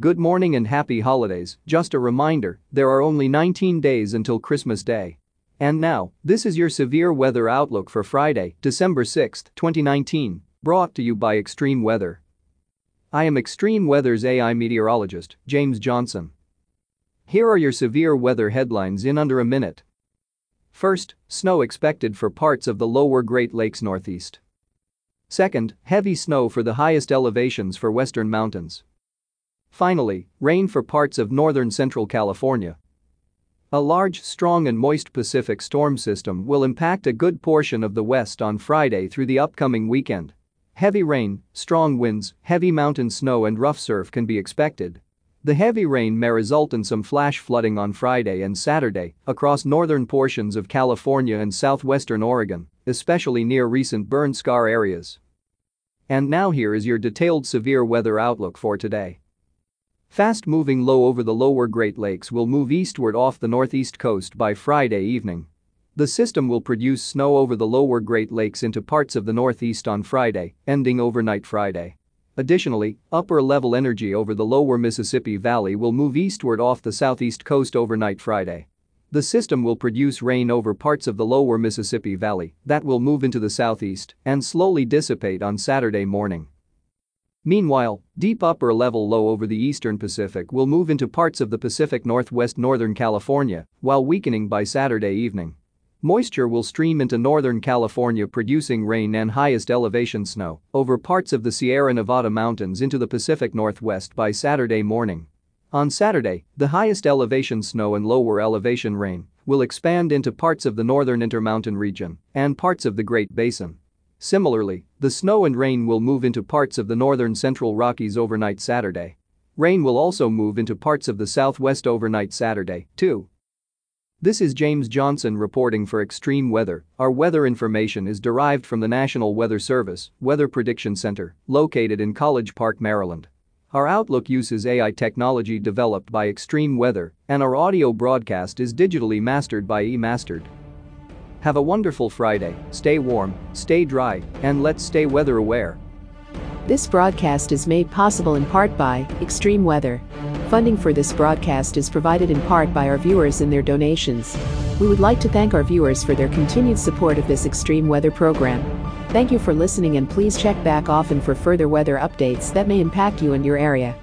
Good morning and happy holidays, just a reminder, there are only 19 days until Christmas Day. And now, this is your severe weather outlook for Friday, December 6, 2019, brought to you by Extreme Weather. I am Extreme Weather's AI meteorologist, James Johnson. Here are your severe weather headlines in under a minute. First, snow expected for parts of the lower Great Lakes Northeast. Second, heavy snow for the highest elevations for western mountains. Finally, rain for parts of northern central California. A large, strong and moist Pacific storm system will impact a good portion of the west on Friday through the upcoming weekend. Heavy rain, strong winds, heavy mountain snow and rough surf can be expected. The heavy rain may result in some flash flooding on Friday and Saturday across northern portions of California and southwestern Oregon, especially near recent burn scar areas. And now here is your detailed severe weather outlook for today. Fast-moving low over the lower Great Lakes will move eastward off the northeast coast by Friday evening. The system will produce snow over the lower Great Lakes into parts of the northeast on Friday, ending overnight Friday. Additionally, upper-level energy over the lower Mississippi Valley will move eastward off the southeast coast overnight Friday. The system will produce rain over parts of the lower Mississippi Valley that will move into the southeast and slowly dissipate on Saturday morning. Meanwhile, deep upper level low over the eastern Pacific will move into parts of the Pacific Northwest Northern California while weakening by Saturday evening. Moisture will stream into Northern California producing rain and highest elevation snow over parts of the Sierra Nevada mountains into the Pacific Northwest by Saturday morning. On Saturday, the highest elevation snow and lower elevation rain will expand into parts of the northern Intermountain region and parts of the Great Basin. Similarly, the snow and rain will move into parts of the northern central Rockies overnight Saturday. Rain will also move into parts of the southwest overnight Saturday, too. This is James Johnson reporting for Extreme Weather. Our weather information is derived from the National Weather Service Weather Prediction Center, located in College Park, Maryland. Our Outlook uses AI technology developed by Extreme Weather, and our audio broadcast is digitally mastered by eMastered. Have a wonderful Friday, stay warm, stay dry, and let's stay weather aware. This broadcast is made possible in part by Extreme Weather. Funding for this broadcast is provided in part by our viewers and their donations. We would like to thank our viewers for their continued support of this extreme weather program. Thank you for listening and please check back often for further weather updates that may impact you and your area.